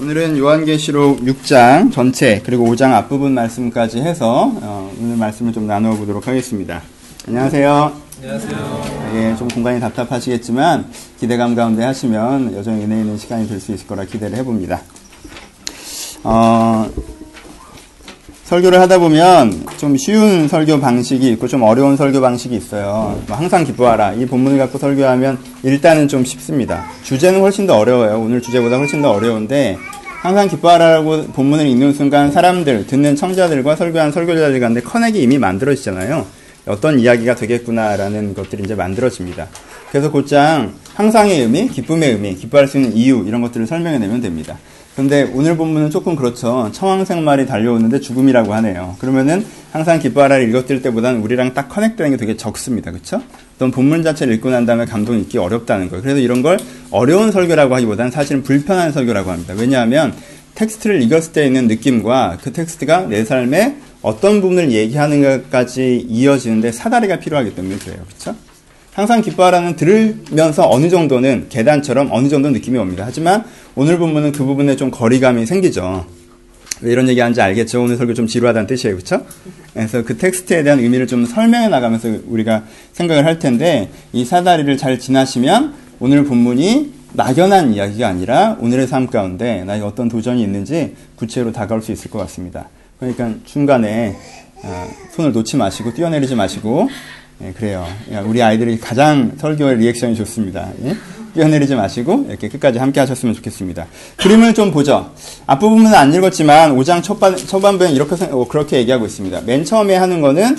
오늘은 요한계시록 6장 전체 그리고 5장 앞부분 말씀까지 해서 어, 오늘 말씀을 좀 나누어 보도록 하겠습니다. 안녕하세요. 안녕하세요. 예, 좀 공간이 답답하시겠지만 기대감 가운데 하시면 여전히 은혜 있는 시간이 될 수 있을 거라 기대를 해봅니다. 어, 설교를 하다 보면 좀 쉬운 설교 방식이 있고 좀 어려운 설교 방식이 있어요. 뭐 항상 기뻐하라. 이 본문을 갖고 설교하면 일단은 좀 쉽습니다. 주제는 훨씬 더 어려워요. 오늘 주제보다 훨씬 더 어려운데 항상 기뻐하라고 본문을 읽는 순간 사람들, 듣는 청자들과 설교한 설교자들 가운데 커넥이 이미 만들어지잖아요. 어떤 이야기가 되겠구나라는 것들이 이제 만들어집니다. 그래서 곧장 항상의 의미, 기쁨의 의미, 기뻐할 수 있는 이유 이런 것들을 설명해 내면 됩니다. 근데 오늘 본문은 조금 그렇죠. 청황생 말이 달려오는데 죽음이라고 하네요. 그러면은 항상 기뻐하라를 읽었을 때보다는 우리랑 딱 커넥트하는 게 되게 적습니다. 그쵸? 어떤 본문 자체를 읽고 난 다음에 감동 이 있기 어렵다는 거예요. 그래서 이런 걸 어려운 설교라고 하기보다는 사실은 불편한 설교라고 합니다. 왜냐하면 텍스트를 읽었을 때 있는 느낌과 그 텍스트가 내 삶에 어떤 부분을 얘기하는 것까지 이어지는데 사다리가 필요하기 때문에 그래요. 그쵸? 항상 기뻐하라는 들으면서 어느 정도는 계단처럼 어느 정도 느낌이 옵니다. 하지만 오늘 본문은 그 부분에 좀 거리감이 생기죠. 왜 이런 얘기 하는지 알겠죠? 오늘 설교 좀 지루하다는 뜻이에요. 그쵸? 그래서 그 텍스트에 대한 의미를 좀 설명해 나가면서 우리가 생각을 할 텐데 이 사다리를 잘 지나시면 오늘 본문이 막연한 이야기가 아니라 오늘의 삶 가운데 나에게 어떤 도전이 있는지 구체로 다가올 수 있을 것 같습니다. 그러니까 중간에 손을 놓지 마시고 뛰어내리지 마시고 예, 그래요. 우리 아이들이 가장 설교의 리액션이 좋습니다. 예? 뛰어내리지 마시고 이렇게 끝까지 함께 하셨으면 좋겠습니다. 그림을 좀 보죠. 앞부분은 안 읽었지만 5장 초반, 초반부에 이렇게, 어, 그렇게 얘기하고 있습니다. 맨 처음에 하는 거는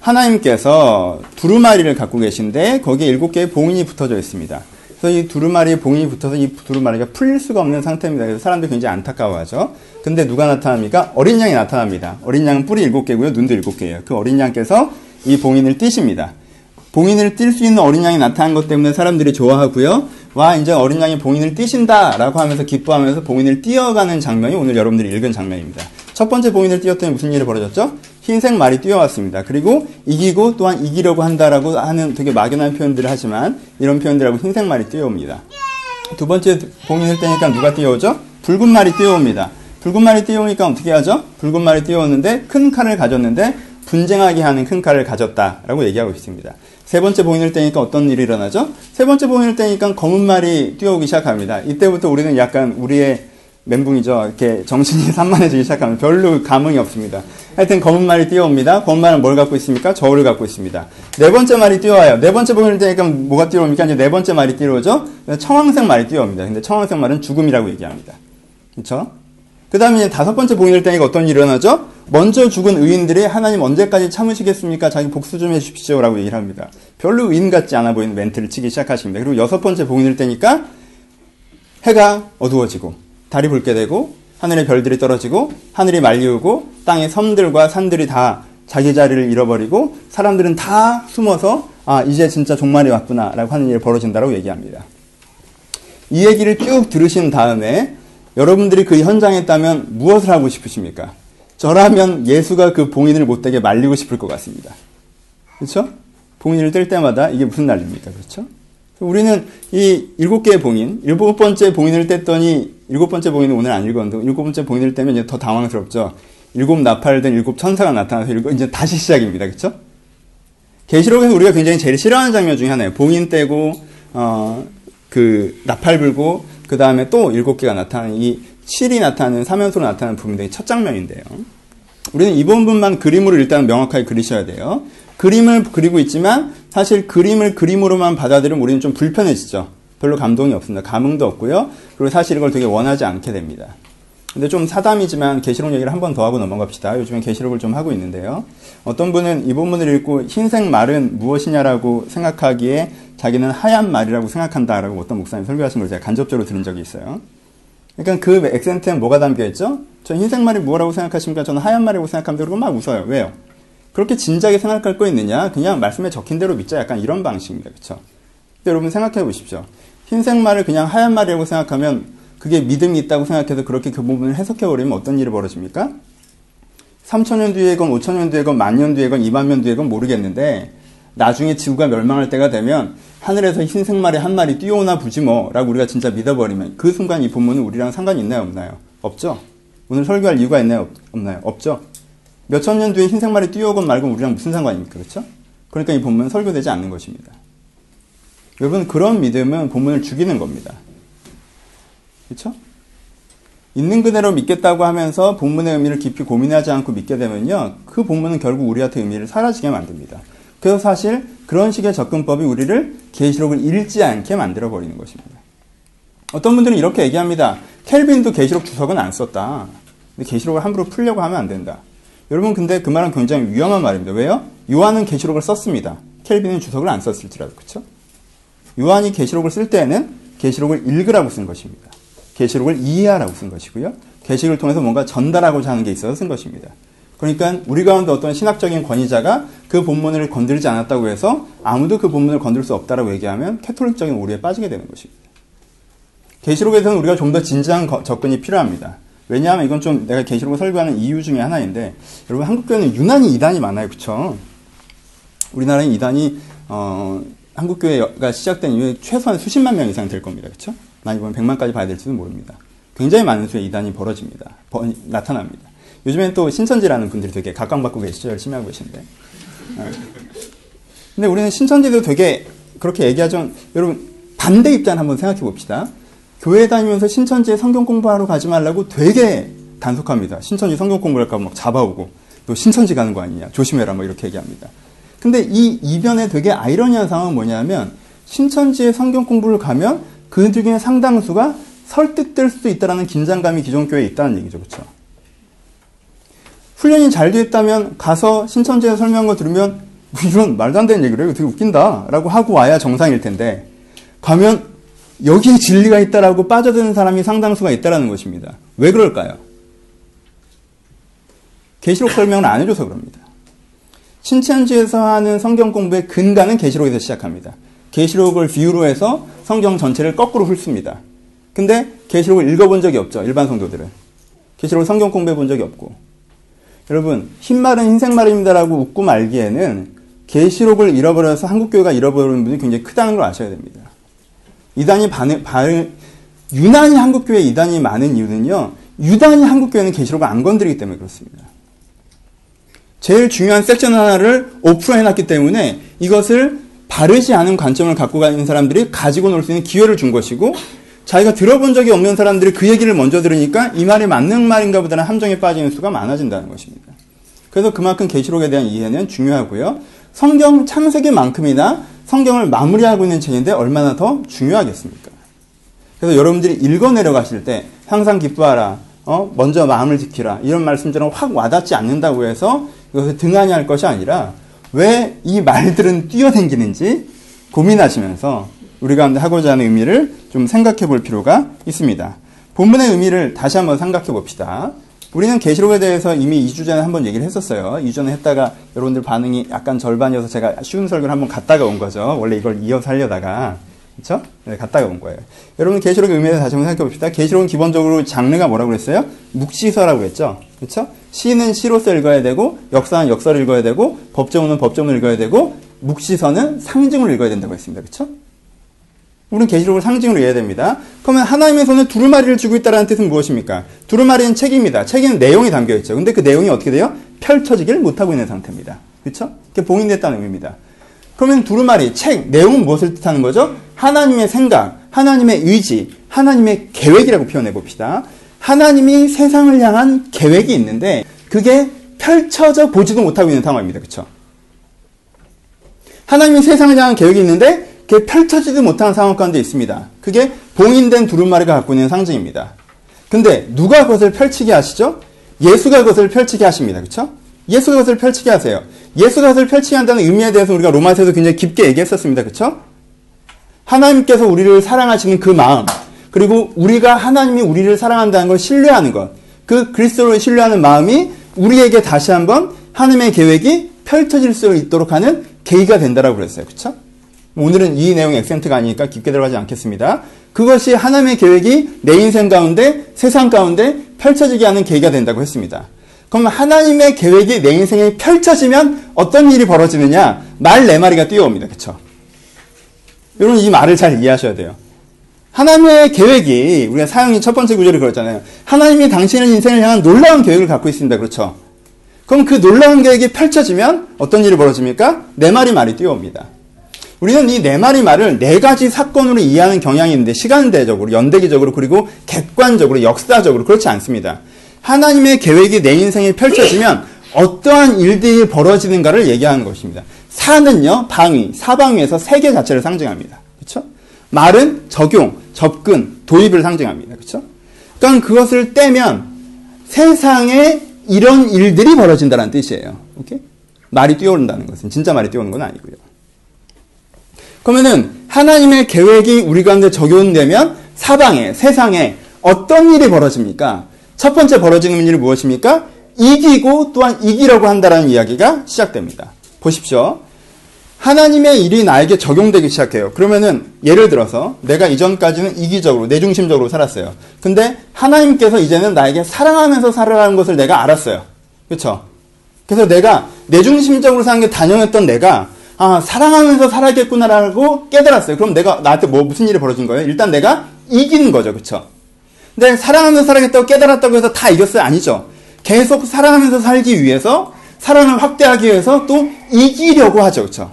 하나님께서 두루마리를 갖고 계신데 거기에 일곱 개의 봉인이 붙어져 있습니다. 그래서 이 두루마리에 봉인이 붙어서 이 두루마리가 풀릴 수가 없는 상태입니다. 그래서 사람들이 굉장히 안타까워하죠. 근데 누가 나타납니까? 어린 양이 나타납니다. 어린 양은 뿔이 일곱 개고요. 눈도 일곱 개예요. 그 어린 양께서 이 봉인을 띄십니다. 봉인을 띨수 있는 어린 양이 나타난 것 때문에 사람들이 좋아하고요. 와, 이제 어린 양이 봉인을 띄신다! 라고 하면서 기뻐하면서 봉인을 띄어가는 장면이 오늘 여러분들이 읽은 장면입니다. 첫 번째 봉인을 띄었더니 무슨 일이 벌어졌죠? 흰색 말이 뛰어왔습니다. 그리고 이기고 또한 이기려고 한다라고 하는 되게 막연한 표현들을 하지만 이런 표현들하고 흰색 말이 뛰어옵니다. 두 번째 봉인을 떼니까 누가 뛰어오죠? 붉은 말이 뛰어옵니다. 붉은 말이 뛰어오니까 어떻게 하죠? 붉은 말이 뛰어오는데 큰 칼을 가졌는데 분쟁하게 하는 큰 칼을 가졌다라고 얘기하고 있습니다. 세 번째 봉인을 떼니까 어떤 일이 일어나죠? 세 번째 봉인을 떼니까 검은 말이 뛰어오기 시작합니다. 이때부터 우리는 약간 우리의 멘붕이죠. 이렇게 정신이 산만해지기 시작하면 별로 감흥이 없습니다. 하여튼 검은 말이 뛰어옵니다. 검은 말은 뭘 갖고 있습니까? 저울을 갖고 있습니다. 네 번째 말이 뛰어와요. 네 번째 봉인을 떼니까 뭐가 뛰어옵니까? 이제 네 번째 말이 뛰어오죠? 청황색 말이 뛰어옵니다. 근데 청황색 말은 죽음이라고 얘기합니다. 그렇죠? 그 다음에 다섯 번째 봉인을 떼니까 어떤 일이 일어나죠? 먼저 죽은 의인들이 하나님 언제까지 참으시겠습니까? 자기 복수 좀 해주십시오. 라고 얘기를 합니다. 별로 의인 같지 않아 보이는 멘트를 치기 시작하십니다. 그리고 여섯 번째 봉인을 떼니까 해가 어두워지고 달이 붉게 되고 하늘의 별들이 떨어지고 하늘이 말리우고 땅의 섬들과 산들이 다 자기 자리를 잃어버리고 사람들은 다 숨어서 아 이제 진짜 종말이 왔구나 라고 하는 일이 벌어진다고 얘기합니다. 이 얘기를 쭉 들으신 다음에 여러분들이 그 현장에 있다면 무엇을 하고 싶으십니까? 저라면 예수가 그 봉인을 못되게 말리고 싶을 것 같습니다. 그렇죠? 봉인을 뗄 때마다 이게 무슨 난리입니까? 그렇죠? 우리는 이 일곱 개의 봉인, 일곱 번째 봉인을 뗐더니 일곱 번째 봉인은 오늘 안 읽었는데 일곱 번째 봉인을 떼면 이제 더 당황스럽죠. 일곱 나팔된 일곱 천사가 나타나서 일곱 이제 다시 시작입니다. 그렇죠? 계시록에서 우리가 굉장히 제일 싫어하는 장면 중에 하나예요. 봉인 떼고 어 그 나팔 불고 그 다음에 또 일곱 개가 나타나는 이 7이 나타나는 사면소로 나타나는 부분이 첫 장면인데요. 우리는 이 부분만 그림으로 일단 명확하게 그리셔야 돼요. 그림을 그리고 있지만 사실 그림을 그림으로만 받아들이면 우리는 좀 불편해지죠. 별로 감동이 없습니다. 감흥도 없고요. 그리고 사실 이걸 되게 원하지 않게 됩니다. 근데 좀 사담이지만 계시록 얘기를 한 번 더 하고 넘어갑시다. 요즘에 계시록을 좀 하고 있는데요. 어떤 분은 이 본문을 읽고 흰색 말은 무엇이냐라고 생각하기에 자기는 하얀 말이라고 생각한다라고 어떤 목사님 설교하신 걸 제가 간접적으로 들은 적이 있어요. 그러니까 그 액센트에 뭐가 담겨 있죠? 저 흰색 말이 뭐라고 생각하십니까? 저는 하얀 말이라고 생각합니다. 그러고 막 웃어요. 왜요? 그렇게 진작에 생각할 거 있느냐? 그냥 말씀에 적힌 대로 믿자. 약간 이런 방식입니다. 근데 여러분 생각해 보십시오. 흰색 말을 그냥 하얀 말이라고 생각하면 그게 믿음이 있다고 생각해서 그렇게 그 부분을 해석해 버리면 어떤 일이 벌어집니까? 3천년 뒤에건 5천년 뒤에건 만년 뒤에건 2만 년 뒤에건 모르겠는데 나중에 지구가 멸망할 때가 되면 하늘에서 흰 생마리 한 마리 뛰어오나 보지 뭐라고 우리가 진짜 믿어버리면 그 순간 이 본문은 우리랑 상관이 있나요 없나요? 없죠. 오늘 설교할 이유가 있나요 없나요? 없죠. 몇천 년 뒤에 흰 생마리 뛰어오건 말건 우리랑 무슨 상관입니까? 그렇죠? 그러니까 이 본문은 설교되지 않는 것입니다. 여러분 그런 믿음은 본문을 죽이는 겁니다. 그렇죠? 있는 그대로 믿겠다고 하면서 본문의 의미를 깊이 고민하지 않고 믿게 되면요. 그 본문은 결국 우리한테 의미를 사라지게 만듭니다. 그래서 사실 그런 식의 접근법이 우리를 계시록을 읽지 않게 만들어 버리는 것입니다. 어떤 분들은 이렇게 얘기합니다. 켈빈도 계시록 주석은 안 썼다. 근데 계시록을 함부로 풀려고 하면 안 된다. 여러분 근데 그 말은 굉장히 위험한 말입니다. 왜요? 요한은 계시록을 썼습니다. 켈빈은 주석을 안 썼을지라도 그렇죠? 요한이 계시록을 쓸 때에는 계시록을 읽으라고 쓴 것입니다. 계시록을 이해하라고 쓴 것이고요. 계시록을 통해서 뭔가 전달하고자 하는 게 있어서 쓴 것입니다. 그러니까 우리 가운데 어떤 신학적인 권위자가 그 본문을 건드리지 않았다고 해서 아무도 그 본문을 건들 수 없다라고 얘기하면 캐톨릭적인 오류에 빠지게 되는 것입니다. 계시록에서는 우리가 좀 더 진지한 접근이 필요합니다. 왜냐하면 이건 좀 내가 계시록을 설교하는 이유 중에 하나인데 여러분 한국교회는 유난히 이단이 많아요, 그렇죠? 우리나라는 이단이 어, 한국교회가 시작된 이후에 최소한 수십만 명 이상 될 겁니다, 그렇죠? 많이 보면 100만까지 봐야 될지도 모릅니다. 굉장히 많은 수의 이단이 벌어집니다. 버, 나타납니다. 요즘엔 또 신천지라는 분들이 되게 각광받고 계시죠? 열심히 하고 계신데. 네. 근데 우리는 신천지도 되게 그렇게 얘기하죠. 여러분, 반대 입장 한번 생각해 봅시다. 교회 다니면서 신천지에 성경 공부하러 가지 말라고 되게 단속합니다. 신천지 성경 공부할까 막 잡아오고 또 신천지 가는 거 아니냐 조심해라 뭐 이렇게 얘기합니다. 근데 이 이변에 되게 아이러니한 상황은 뭐냐면 신천지에 성경 공부를 가면 그 중에 상당수가 설득될 수도 있다라는 긴장감이 기존 교회에 있다는 얘기죠. 그렇죠? 훈련이 잘 됐다면 가서 신천지에 설명한 거 들으면 이런 말도 안 되는 얘기를 해. 되게 웃긴다. 라고 하고 와야 정상일 텐데 가면 여기에 진리가 있다라고 빠져드는 사람이 상당수가 있다라는 것입니다. 왜 그럴까요? 계시록 설명을 안 해줘서 그럽니다. 신천지에서 하는 성경 공부의 근간은 계시록에서 시작합니다. 계시록을 비유로 해서 성경 전체를 거꾸로 훑습니다. 근데 계시록을 읽어본 적이 없죠. 일반 성도들은. 계시록 성경 공부해 본 적이 없고. 여러분, 흰말은 흰색말입니다라고 웃고 말기에는 계시록을 잃어버려서 한국교회가 잃어버리는 분이 굉장히 크다는 걸 아셔야 됩니다. 이단이 반응, 반응, 유난히 한국교회 이단이 많은 이유는요, 유단히 한국교회는 계시록을 안 건드리기 때문에 그렇습니다. 제일 중요한 섹션 하나를 오프로 해놨기 때문에 이것을 바르지 않은 관점을 갖고 가는 사람들이 가지고 놀 수 있는 기회를 준 것이고 자기가 들어본 적이 없는 사람들이 그 얘기를 먼저 들으니까 이 말이 맞는 말인가 보다는 함정에 빠지는 수가 많아진다는 것입니다. 그래서 그만큼 계시록에 대한 이해는 중요하고요. 성경 창세기만큼이나 성경을 마무리하고 있는 책인데 얼마나 더 중요하겠습니까? 그래서 여러분들이 읽어 내려가실 때 항상 기뻐하라, 어? 먼저 마음을 지키라 이런 말씀처럼 확 와닿지 않는다고 해서 이것을 등한히 할 것이 아니라 왜 이 말들은 뛰어댕기는지 고민하시면서 우리 가운데 하고자 하는 의미를 좀 생각해 볼 필요가 있습니다. 본문의 의미를 다시 한번 생각해 봅시다. 우리는 계시록에 대해서 이미 2주 전에 한번 얘기를 했었어요. 2주 전에 했다가 여러분들 반응이 약간 절반이어서 제가 쉬운 설교를 한번 갔다가 온 거죠. 원래 이걸 이어서 하려다가. 그렇죠? 네, 갔다가 온 거예요. 여러분 계시록의 의미에 대해서 다시 한번 생각해 봅시다. 계시록은 기본적으로 장르가 뭐라고 그랬어요? 묵시서라고 했죠. 그렇죠? 시는 시로서 읽어야 되고 역사는 역사를 읽어야 되고 법정은 법정을 읽어야 되고 묵시서는 상징으로 읽어야 된다고 했습니다. 그렇죠? 우리는 계시록을 상징으로 이해해야 됩니다. 그러면 하나님의 손에 두루마리를 쥐고 있다는 뜻은 무엇입니까? 두루마리는 책입니다. 책에는 내용이 담겨 있죠. 근데 그 내용이 어떻게 돼요? 펼쳐지기를 못하고 있는 상태입니다. 그렇죠? 그게 봉인됐다는 의미입니다. 그러면 두루마리, 책, 내용은 무엇을 뜻하는 거죠? 하나님의 생각, 하나님의 의지, 하나님의 계획이라고 표현해 봅시다. 하나님이 세상을 향한 계획이 있는데 그게 펼쳐져 보지도 못하고 있는 상황입니다. 그렇죠? 하나님이 세상을 향한 계획이 있는데 그게 펼쳐지지 못하는 상황 가운데 있습니다. 그게 봉인된 두루마리가 갖고 있는 상징입니다. 근데 누가 그것을 펼치게 하시죠? 예수가 그것을 펼치게 하십니다. 그렇죠? 예수가 그것을 펼치게 하세요. 예수가 그것을 펼치게 한다는 의미에 대해서 우리가 로마서에서 굉장히 깊게 얘기했었습니다. 그렇죠? 하나님께서 우리를 사랑하시는 그 마음, 그리고 우리가 하나님이 우리를 사랑한다는 걸 신뢰하는 것, 그 그리스도를 신뢰하는 마음이 우리에게 다시 한번 하나님의 계획이 펼쳐질 수 있도록 하는 계기가 된다라고 그랬어요. 그렇죠? 오늘은 이 내용 액센트가 아니니까 깊게 들어가지 않겠습니다. 그것이 하나님의 계획이 내 인생 가운데, 세상 가운데 펼쳐지게 하는 계기가 된다고 했습니다. 그럼 하나님의 계획이 내 인생에 펼쳐지면 어떤 일이 벌어지느냐? 말 네 마리가 뛰어옵니다. 그쵸? 여러분 이 말을 잘 이해하셔야 돼요. 하나님의 계획이 우리가 사형이 첫 번째 구절에 그랬잖아요. 하나님이 당신의 인생을 향한 놀라운 계획을 갖고 있습니다. 그렇죠? 그럼 그 놀라운 계획이 펼쳐지면 어떤 일이 벌어집니까? 네 마리 말이 뛰어옵니다. 우리는 이 네 마리 말을 네 가지 사건으로 이해하는 경향이 있는데 시간대적으로, 연대기적으로, 그리고 객관적으로, 역사적으로 그렇지 않습니다. 하나님의 계획이 내 인생에 펼쳐지면 어떠한 일들이 벌어지는가를 얘기하는 것입니다. 사는요, 방위, 사방위에서 세계 자체를 상징합니다. 그렇죠? 말은 적용, 접근, 도입을 상징합니다. 그렇죠? 그러니까 그것을 떼면 세상에 이런 일들이 벌어진다는 뜻이에요. 오케이? 말이 뛰어오른다는 것은 진짜 말이 뛰어오는 건 아니고요. 그러면은 하나님의 계획이 우리 가운데 적용되면 사방에 세상에 어떤 일이 벌어집니까? 첫 번째 벌어지는 일이 무엇입니까? 이기고 또한 이기려고 한다라는 이야기가 시작됩니다. 보십시오. 하나님의 일이 나에게 적용되기 시작해요. 그러면은 예를 들어서 내가 이전까지는 이기적으로 내중심적으로 살았어요. 근데 하나님께서 이제는 나에게 사랑하면서 살아가는 것을 내가 알았어요. 그렇죠? 그래서 내가 내중심적으로 사는 게 단연했던 내가 아 사랑하면서 살아야겠구나라고 깨달았어요. 그럼 내가 나한테 뭐 무슨 일이 벌어진 거예요? 일단 내가 이기는 거죠. 그렇죠? 근데 사랑하면서 살아야겠다고 깨달았다고 해서 다 이겼어요? 아니죠. 계속 사랑하면서 살기 위해서 사랑을 확대하기 위해서 또 이기려고 하죠. 그렇죠?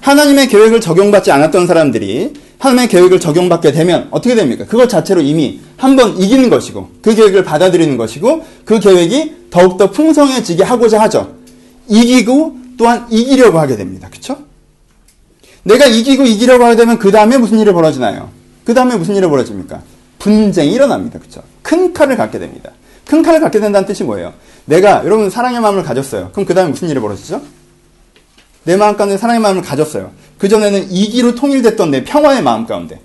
하나님의 계획을 적용받지 않았던 사람들이 하나님의 계획을 적용받게 되면 어떻게 됩니까? 그것 자체로 이미 한번 이기는 것이고 그 계획을 받아들이는 것이고 그 계획이 더욱더 풍성해지게 하고자 하죠. 이기고 또한 이기려고 하게 됩니다. 그렇죠? 내가 이기고 이기려고 하게 되면 그 다음에 무슨 일이 벌어지나요? 그 다음에 무슨 일이 벌어집니까? 분쟁이 일어납니다. 그렇죠? 큰 칼을 갖게 됩니다. 큰 칼을 갖게 된다는 뜻이 뭐예요? 내가 여러분 사랑의 마음을 가졌어요. 그럼 그 다음에 무슨 일이 벌어지죠? 내 마음 가운데 사랑의 마음을 가졌어요. 그 전에는 이기로 통일됐던 내 평화의 마음 가운데.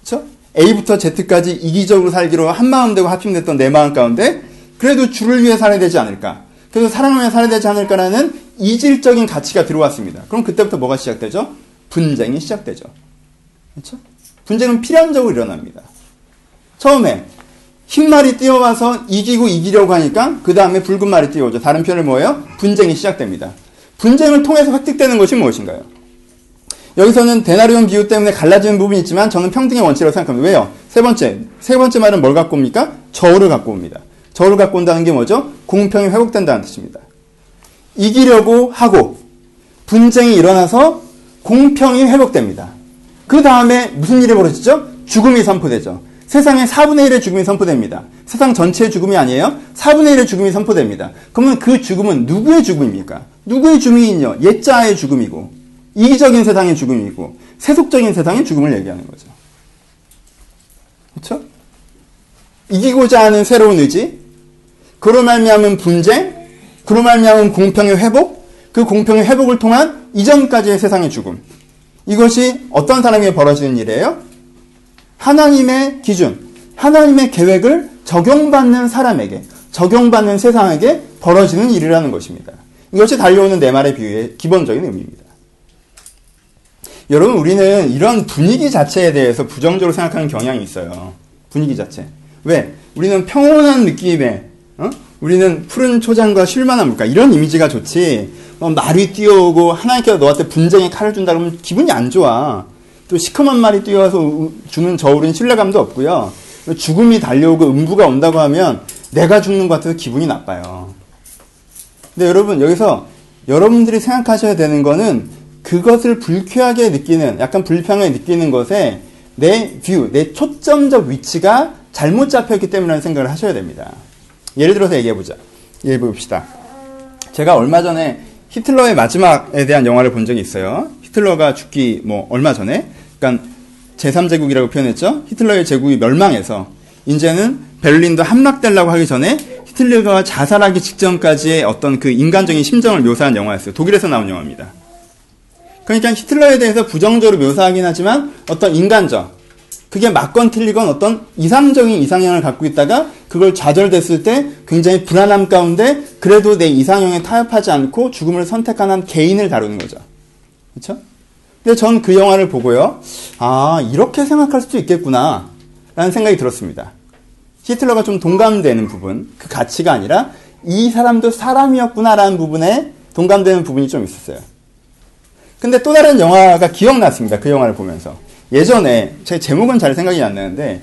그쵸? A부터 Z까지 이기적으로 살기로 한 마음 되고 합심됐던 내 마음 가운데 그래도 주를 위해 살아야 되지 않을까. 그래서 사랑을 위해 살아야 되지 않을까라는 이질적인 가치가 들어왔습니다. 그럼 그때부터 뭐가 시작되죠? 분쟁이 시작되죠. 그렇죠? 분쟁은 필연적으로 일어납니다. 처음에 흰 말이 뛰어와서 이기고 이기려고 하니까 그 다음에 붉은 말이 뛰어오죠. 다른 표현을 뭐예요? 분쟁이 시작됩니다. 분쟁을 통해서 획득되는 것이 무엇인가요? 여기서는 데나리온 비유 때문에 갈라지는 부분이 있지만 저는 평등의 원칙이라고 생각합니다. 왜요? 세 번째, 세 번째 말은 뭘 갖고 옵니까? 저울을 갖고 옵니다. 저울을 갖고 온다는 게 뭐죠? 공평이 회복된다는 뜻입니다. 이기려고 하고 분쟁이 일어나서 공평이 회복됩니다. 그 다음에 무슨 일이 벌어지죠? 죽음이 선포되죠. 세상에 4분의 1의 죽음이 선포됩니다. 세상 전체의 죽음이 아니에요. 4분의 1의 죽음이 선포됩니다. 그러면 그 죽음은 누구의 죽음입니까? 누구의 죽음이냐? 옛자의 죽음이고 이기적인 세상의 죽음이고 세속적인 세상의 죽음을 얘기하는 거죠. 그렇죠? 이기고자 하는 새로운 의지, 그로 말미암은 분쟁, 그로 말미암은 공평의 회복, 그 공평의 회복을 통한 이전까지의 세상의 죽음. 이것이 어떤 사람에게 벌어지는 일이에요? 하나님의 기준, 하나님의 계획을 적용받는 사람에게, 적용받는 세상에게 벌어지는 일이라는 것입니다. 이것이 달려오는 내 말의 비유의 기본적인 의미입니다. 여러분, 우리는 이런 분위기 자체에 대해서 부정적으로 생각하는 경향이 있어요. 분위기 자체. 왜? 우리는 평온한 느낌의, 어? 우리는 푸른 초장과 쉴만한 물가, 이런 이미지가 좋지. 뭐 말이 뛰어오고 하나님께서 너한테 분쟁의 칼을 준다 그러면 기분이 안 좋아. 또 시커먼 말이 뛰어와서 주는 저울은 신뢰감도 없고요. 죽음이 달려오고 음부가 온다고 하면 내가 죽는 것 같아서 기분이 나빠요. 근데 여러분 여기서 여러분들이 생각하셔야 되는 거는 그것을 불쾌하게 느끼는 약간 불평을 느끼는 것에 내 view, 내 초점적 위치가 잘못 잡혔기 때문이라는 생각을 하셔야 됩니다. 예를 들어서 얘기해 보자. 예를 봅시다. 제가 얼마 전에 히틀러의 마지막에 대한 영화를 본 적이 있어요. 히틀러가 죽기 뭐 얼마 전에 그러니까 제3제국이라고 표현했죠. 히틀러의 제국이 멸망해서 이제는 베를린도 함락되려고 하기 전에 히틀러가 자살하기 직전까지의 어떤 그 인간적인 심정을 묘사한 영화였어요. 독일에서 나온 영화입니다. 그러니까 히틀러에 대해서 부정적으로 묘사하긴 하지만 어떤 인간적 그게 맞건 틀리건 어떤 이상적인 이상형을 갖고 있다가 그걸 좌절됐을 때 굉장히 불안함 가운데 그래도 내 이상형에 타협하지 않고 죽음을 선택한 한 개인을 다루는 거죠. 그렇죠? 근데 전 그 영화를 보고요. 아, 이렇게 생각할 수도 있겠구나. 라는 생각이 들었습니다. 히틀러가 좀 동감되는 부분, 그 가치가 아니라 이 사람도 사람이었구나라는 부분에 동감되는 부분이 좀 있었어요. 근데 또 다른 영화가 기억났습니다. 그 영화를 보면서. 예전에, 제 제목은 잘 생각이 안 나는데,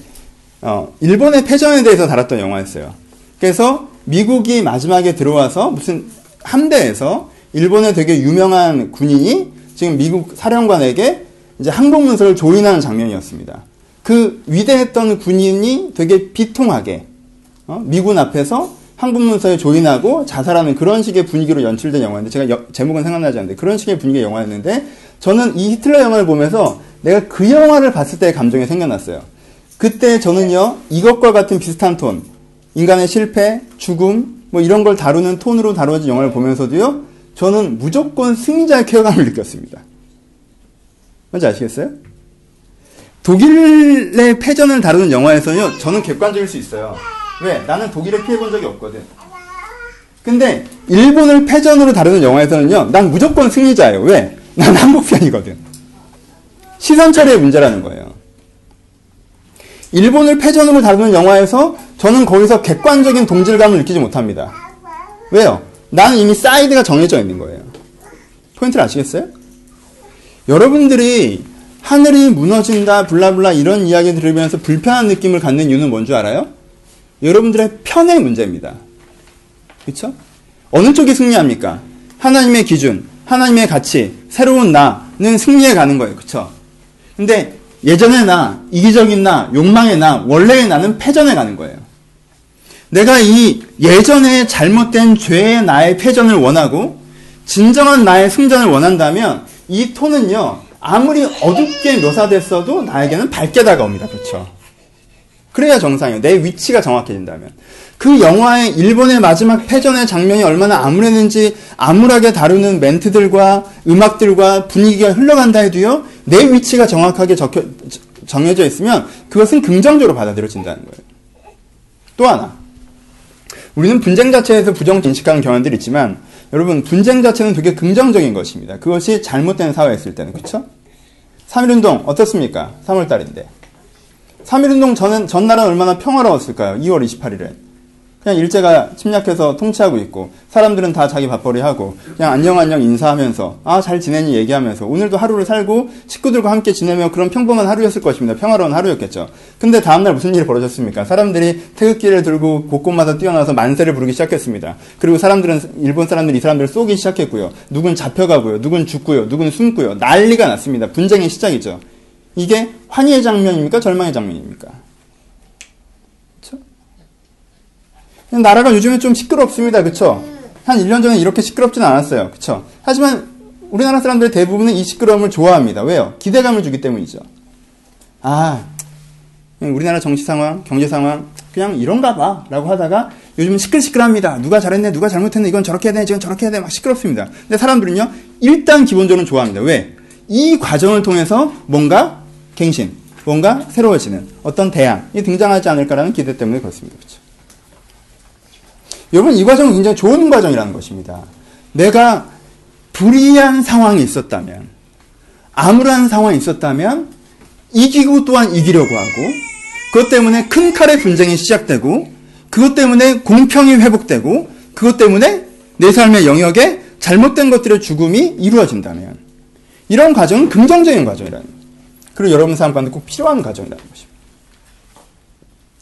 어, 일본의 패전에 대해서 다뤘던 영화였어요. 그래서 미국이 마지막에 들어와서 무슨 함대에서 일본의 되게 유명한 군인이 지금 미국 사령관에게 이제 항복 문서를 조인하는 장면이었습니다. 그 위대했던 군인이 되게 비통하게 어? 미군 앞에서 항복 문서에 조인하고 자살하는 그런 식의 분위기로 연출된 영화인데 제가 여, 제목은 생각나지 않는데 그런 식의 분위기의 영화였는데 저는 이 히틀러 영화를 보면서 내가 그 영화를 봤을 때의 감정이 생각났어요. 그때 저는요 이것과 같은 비슷한 톤 인간의 실패, 죽음 뭐 이런 걸 다루는 톤으로 다루어진 영화를 보면서도요 저는 무조건 승자의 쾌감을 느꼈습니다. 뭔지 아시겠어요? 독일의 패전을 다루는 영화에서는요 저는 객관적일 수 있어요. 왜? 나는 독일을 피해본 적이 없거든. 근데 일본을 패전으로 다루는 영화에서는요, 난 무조건 승리자예요. 왜? 난 한국편이거든. 시선 처리의 문제라는 거예요. 일본을 패전으로 다루는 영화에서 저는 거기서 객관적인 동질감을 느끼지 못합니다. 왜요? 나는 이미 side가 정해져 있는 거예요. 포인트를 아시겠어요? 여러분들이 하늘이 무너진다, 블라블라 이런 이야기 들으면서 불편한 느낌을 갖는 이유는 뭔 줄 알아요? 여러분들의 편의 문제입니다. 그렇죠? 어느 쪽이 승리합니까? 하나님의 기준, 하나님의 가치, 새로운 나는 승리해 가는 거예요. 그렇죠? 근데 예전의 나, 이기적인 나, 욕망의 나, 원래의 나는 패전해 가는 거예요. 내가 이 예전의 잘못된 죄의 나의 패전을 원하고 진정한 나의 승전을 원한다면 이 톤은요 아무리 어둡게 묘사됐어도 나에게는 밝게 다가옵니다. 그렇죠? 그래야 정상이에요. 내 위치가 정확해진다면. 그 영화의 일본의 마지막 패전의 장면이 얼마나 암울했는지 암울하게 다루는 멘트들과 음악들과 분위기가 흘러간다 해도요, 내 위치가 정확하게 적혀, 정해져 있으면 그것은 긍정적으로 받아들여진다는 거예요. 또 하나. 우리는 분쟁 자체에서 부정 인식하는 경향들이 있지만, 여러분, 분쟁 자체는 되게 긍정적인 것입니다. 그것이 잘못된 사회에 있을 때는, 그쵸? 3.1운동 어떻습니까? 3월달인데. 3.1운동 전, 전날은 얼마나 평화로웠을까요? 2월 28일에. 그냥 일제가 침략해서 통치하고 있고, 사람들은 다 자기 밥벌이 하고, 그냥 안녕 안녕 인사하면서, 아, 잘 지내니 얘기하면서, 오늘도 하루를 살고, 식구들과 함께 지내며 그런 평범한 하루였을 것입니다. 평화로운 하루였겠죠. 근데 다음날 무슨 일이 벌어졌습니까? 사람들이 태극기를 들고 곳곳마다 뛰어나서 만세를 부르기 시작했습니다. 그리고 사람들은, 일본 사람들이 이 사람들을 쏘기 시작했고요. 누군 잡혀가고요. 누군 죽고요. 누군 숨고요. 난리가 났습니다. 분쟁의 시작이죠. 이게 환희의 장면입니까? 절망의 장면입니까? 그렇죠? 나라가 요즘에 좀 시끄럽습니다. 그렇죠? 한 1년 전에 이렇게 시끄럽지는 않았어요. 그렇죠? 하지만 우리나라 사람들 대부분은 이 시끄러움을 좋아합니다. 왜요? 기대감을 주기 때문이죠. 아, 우리나라 정치 상황, 경제 상황 그냥 이런가 봐 라고 하다가 요즘은 시끌시끌합니다. 누가 잘했네, 누가 잘못했네, 이건 저렇게 해야 돼, 이건 저렇게 해야 돼, 막 시끄럽습니다. 근데 사람들은요, 일단 기본적으로 좋아합니다. 왜? 이 과정을 통해서 뭔가 갱신, 뭔가 새로워지는 어떤 대안이 등장하지 않을까라는 기대 때문에 그렇습니다. 그렇죠? 여러분, 이 과정은 굉장히 좋은 과정이라는 것입니다. 내가 불이한 상황이 있었다면, 암울한 상황이 있었다면, 이기고 또한 이기려고 하고, 그것 때문에 큰 칼의 분쟁이 시작되고, 그것 때문에 공평이 회복되고, 그것 때문에 내 삶의 영역에 잘못된 것들의 죽음이 이루어진다면, 이런 과정은 긍정적인 과정이라는. 그리고 여러분 삶 가운데 꼭 필요한 과정이라는 것입니다.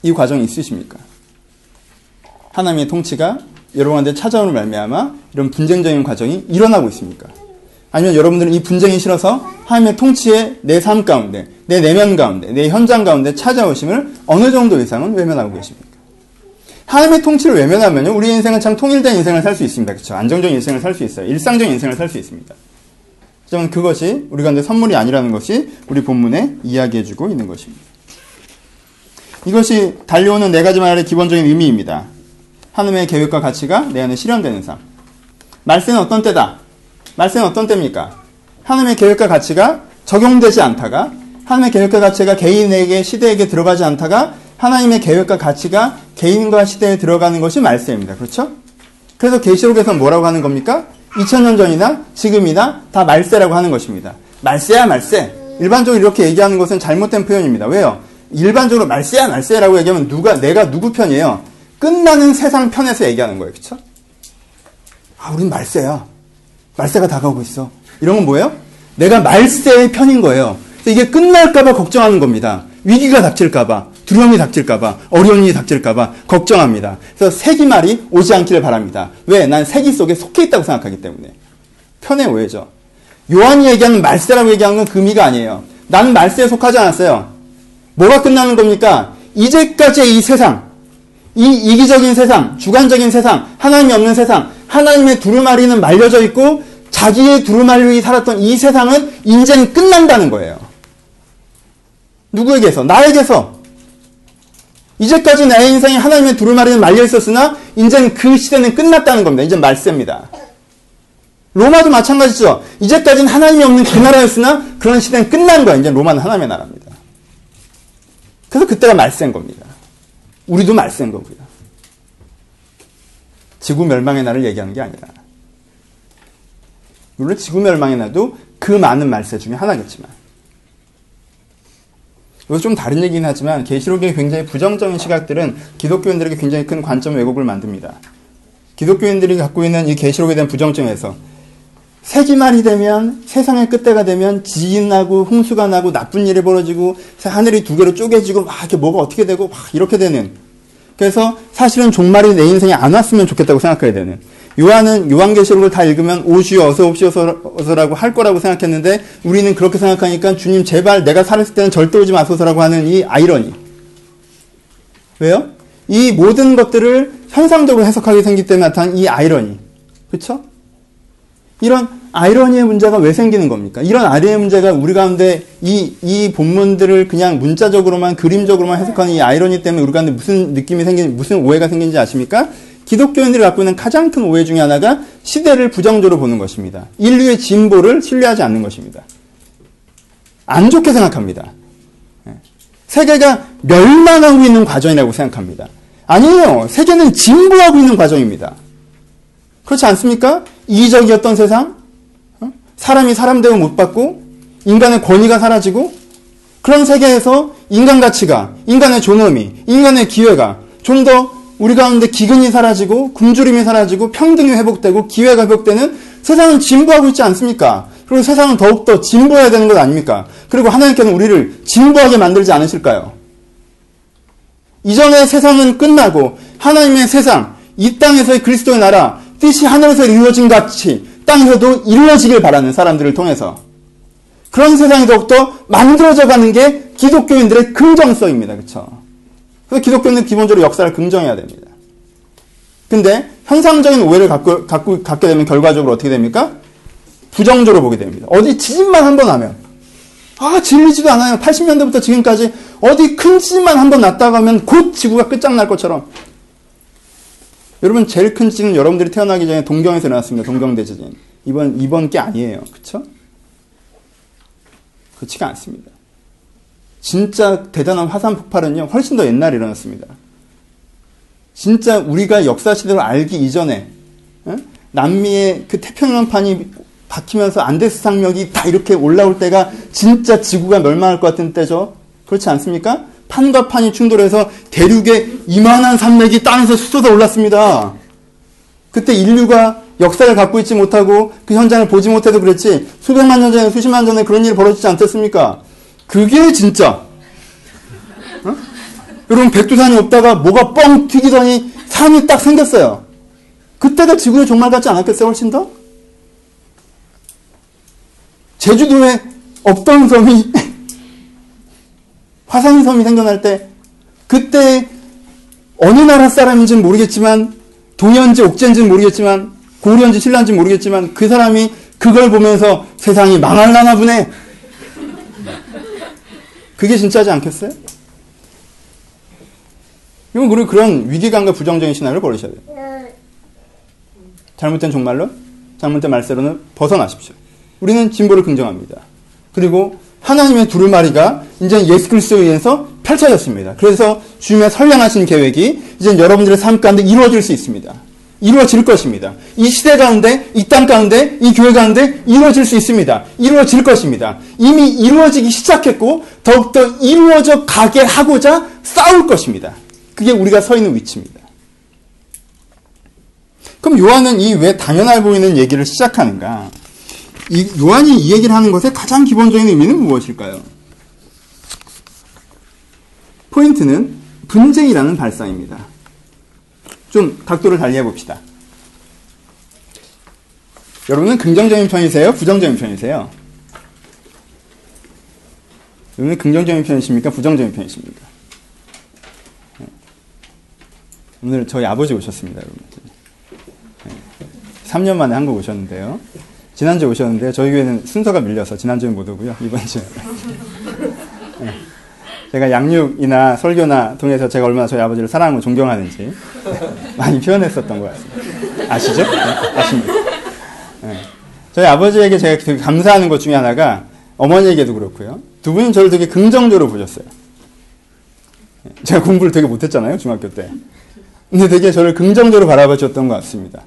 이 과정이 있으십니까? 하나님의 통치가 여러분한테 찾아오는 말미암아 이런 분쟁적인 과정이 일어나고 있습니까? 아니면 여러분들은 이 분쟁이 싫어서 하나님의 통치에 내 삶 가운데, 내 내면 가운데, 내 현장 가운데 찾아오심을 어느 정도 이상은 외면하고 계십니까? 하나님의 통치를 외면하면요, 우리 인생은 참 통일된 인생을 살 수 있습니다. 그렇죠? 안정적인 인생을 살 수 있어요. 일상적인 인생을 살 수 있습니다. 하지만 그것이 우리 가운데 선물이 아니라는 것이 우리 본문에 이야기해주고 있는 것입니다. 이것이 달려오는 네 가지 말의 기본적인 의미입니다. 하나님의 계획과 가치가 내 안에 실현되는 삶. 말세는 어떤 때다? 말세는 어떤 때입니까? 하나님의 계획과 가치가 적용되지 않다가 하나님의 계획과 가치가 개인에게 시대에게 들어가지 않다가 하나님의 계획과 가치가 개인과 시대에 들어가는 것이 말세입니다. 그렇죠? 그래서 계시록에서 뭐라고 하는 겁니까? 2000년 전이나 지금이나 다 말세라고 하는 것입니다. 말세야 말세. 일반적으로 이렇게 얘기하는 것은 잘못된 표현입니다. 왜요? 일반적으로 말세야 말세라고 얘기하면 누가 내가 누구 편이에요? 끝나는 세상 편에서 얘기하는 거예요. 그렇죠? 아, 우린 말세야. 말세가 다가오고 있어. 이런 건 뭐예요? 내가 말세의 편인 거예요. 이게 끝날까봐 걱정하는 겁니다. 위기가 닥칠까봐, 두려움이 닥칠까봐, 어려운 일이 닥칠까봐 걱정합니다. 그래서 세기 말이 오지 않기를 바랍니다. 왜? 난 세기 속에 속해 있다고 생각하기 때문에. 편의 오해죠. 요한이 얘기하는 말세라고 얘기하는 건 금이가 아니에요. 나는 말세에 속하지 않았어요. 뭐가 끝나는 겁니까? 이제까지의 이 세상, 이 이기적인 세상, 주관적인 세상, 하나님이 없는 세상, 하나님의 두루마리는 말려져 있고 자기의 두루마리 살았던 이 세상은 인제는 끝난다는 거예요. 누구에게서? 나에게서. 이제까지 내 인생에 하나님의 두루마리는 말려 있었으나 이제는 그 시대는 끝났다는 겁니다. 이제 말세입니다. 로마도 마찬가지죠. 이제까지는 하나님이 없는 그 나라였으나 그런 시대는 끝난 거야. 이제 로마는 하나님의 나라입니다. 그래서 그때가 말세인 겁니다. 우리도 말세인 거고요. 지구 멸망의 날을 얘기하는 게 아니라. 물론 지구 멸망의 날도 그 많은 말세 중에 하나겠지만. 이것도 좀 다른 얘기긴 하지만 계시록의 굉장히 부정적인 시각들은 기독교인들에게 굉장히 큰 관점 왜곡을 만듭니다. 기독교인들이 갖고 있는 이 계시록에 대한 부정점에서 세기말이 되면 세상의 끝때가 되면 지진 나고 홍수가 나고 나쁜 일이 벌어지고 하늘이 두 개로 쪼개지고 막 이렇게 뭐가 어떻게 되고 막 이렇게 되는 그래서 사실은 종말이 내 인생에 안 왔으면 좋겠다고 생각해야 되는 요한은 요한계시록을 다 읽으면 오시오 어서 옵시오서라고 할 거라고 생각했는데 우리는 그렇게 생각하니까 주님 제발 내가 살았을 때는 절대 오지 마소서라고 하는 이 아이러니 왜요? 이 모든 것들을 현상적으로 해석하게 생기 때문에 나타난 이 아이러니 그렇죠? 이런 아이러니의 문제가 왜 생기는 겁니까? 이런 아이러니의 문제가 우리 가운데 이, 이 본문들을 그냥 문자적으로만, 그림적으로만 해석하는 이 아이러니 때문에 우리 가운데 무슨 느낌이 생긴, 무슨 오해가 생긴지 아십니까? 기독교인들이 갖고 있는 가장 큰 오해 중에 하나가 시대를 부정적으로 보는 것입니다. 인류의 진보를 신뢰하지 않는 것입니다. 안 좋게 생각합니다. 예. 세계가 멸망하고 있는 과정이라고 생각합니다. 아니에요. 세계는 진보하고 있는 과정입니다. 그렇지 않습니까? 이적이었던 세상, 어? 사람이 사람 대우 못 받고 인간의 권위가 사라지고 그런 세계에서 인간 가치가, 인간의 존엄이, 인간의 기회가 좀 더 우리 가운데 기근이 사라지고 굶주림이 사라지고 평등이 회복되고 기회가 회복되는 세상은 진보하고 있지 않습니까? 그리고 세상은 더욱더 진보해야 되는 것 아닙니까? 그리고 하나님께는 우리를 진보하게 만들지 않으실까요? 이전의 세상은 끝나고 하나님의 세상, 이 땅에서의 그리스도의 나라, 뜻이 하늘에서 이루어진 같이 땅에서도 이루어지길 바라는 사람들을 통해서 그런 세상이 더욱더 만들어져 가는 게 기독교인들의 긍정성입니다. 그렇죠? 그래서 기독교는 기본적으로 역사를 긍정해야 됩니다. 근데 현상적인 오해를 갖고, 갖고 갖게 되면 결과적으로 어떻게 됩니까? 부정적으로 보게 됩니다. 어디 지진만 한 번 하면 아 질리지도 않아요. 80년대부터 지금까지 어디 큰 지진만 한 번 났다가 하면 곧 지구가 끝장날 것처럼 여러분 제일 큰 지진은 여러분들이 태어나기 전에 동경에서 일어났습니다. 동경대지진. 이번 이번 게 아니에요. 그렇죠? 그렇지가 않습니다. 진짜 대단한 화산 폭발은요. 훨씬 더 옛날에 일어났습니다. 진짜 우리가 역사 시대를 알기 이전에 어? 남미의 그 태평양판이 박히면서 안데스 상력이 다 이렇게 올라올 때가 진짜 지구가 멸망할 것 같은 때죠. 그렇지 않습니까? 판과 판이 충돌해서 대륙에 이만한 산맥이 땅에서 쏟아 올랐습니다. 그때 인류가 역사를 갖고 있지 못하고 그 현장을 보지 못해도 그랬지 수백만 년 전에 수십만 년 전에 그런 일이 벌어지지 않겠습니까? 그게 진짜 어? 여러분 백두산이 없다가 뭐가 뻥 튀기더니 산이 딱 생겼어요. 그때가 지구의 종말 같지 않았겠어요? 훨씬 더? 제주도에 없던 섬이 화산섬이 생겨날 때 그때 어느 나라 사람인지는 모르겠지만 동현지 옥젠지는 모르겠지만 고려인지 신라인지 모르겠지만 그 사람이 그걸 보면서 세상이 망할라나 보네. 그게 진짜지 않겠어요? 이건 우리 그런 위기감과 부정적인 신화를 버리셔야 돼요. 잘못된 종말론, 잘못된 말세로는 벗어나십시오. 우리는 진보를 긍정합니다. 그리고 하나님의 두루마리가 이제 예수 그리스도에 의해서 펼쳐졌습니다. 그래서 주님의 선량하신 계획이 이제 여러분들의 삶 가운데 이루어질 수 있습니다. 이루어질 것입니다. 이 시대 가운데, 이 땅 가운데, 이 교회 가운데 이루어질 수 있습니다. 이루어질 것입니다. 이미 이루어지기 시작했고, 더욱더 이루어져 가게 하고자 싸울 것입니다. 그게 우리가 서 있는 위치입니다. 그럼 요한은 이 왜 당연해 보이는 얘기를 시작하는가? 이 요한이 이 얘기를 하는 것의 가장 기본적인 의미는 무엇일까요? 포인트는 분쟁이라는 발상입니다. 좀 각도를 달리해 봅시다. 여러분은 긍정적인 편이세요? 부정적인 편이세요? 여러분은 긍정적인 편이십니까? 부정적인 편이십니까? 네. 오늘 저희 아버지 오셨습니다, 여러분. 3년 만에 한국 오셨는데요. 지난주에 오셨는데요. 저희 교회는 순서가 밀려서 지난주에 못 오고요. 이번 주에. 네. 제가 양육이나 설교나 통해서 제가 얼마나 저희 아버지를 사랑하고 존경하는지 많이 표현했었던 것 같습니다. 아시죠? 네, 아십니까? 네. 저희 아버지에게 제가 되게 감사하는 것 중에 하나가 어머니에게도 그렇고요. 두 분은 저를 되게 긍정적으로 보셨어요. 네. 제가 공부를 되게 못했잖아요, 중학교 때. 근데 되게 저를 긍정적으로 바라봐 주셨던 것 같습니다.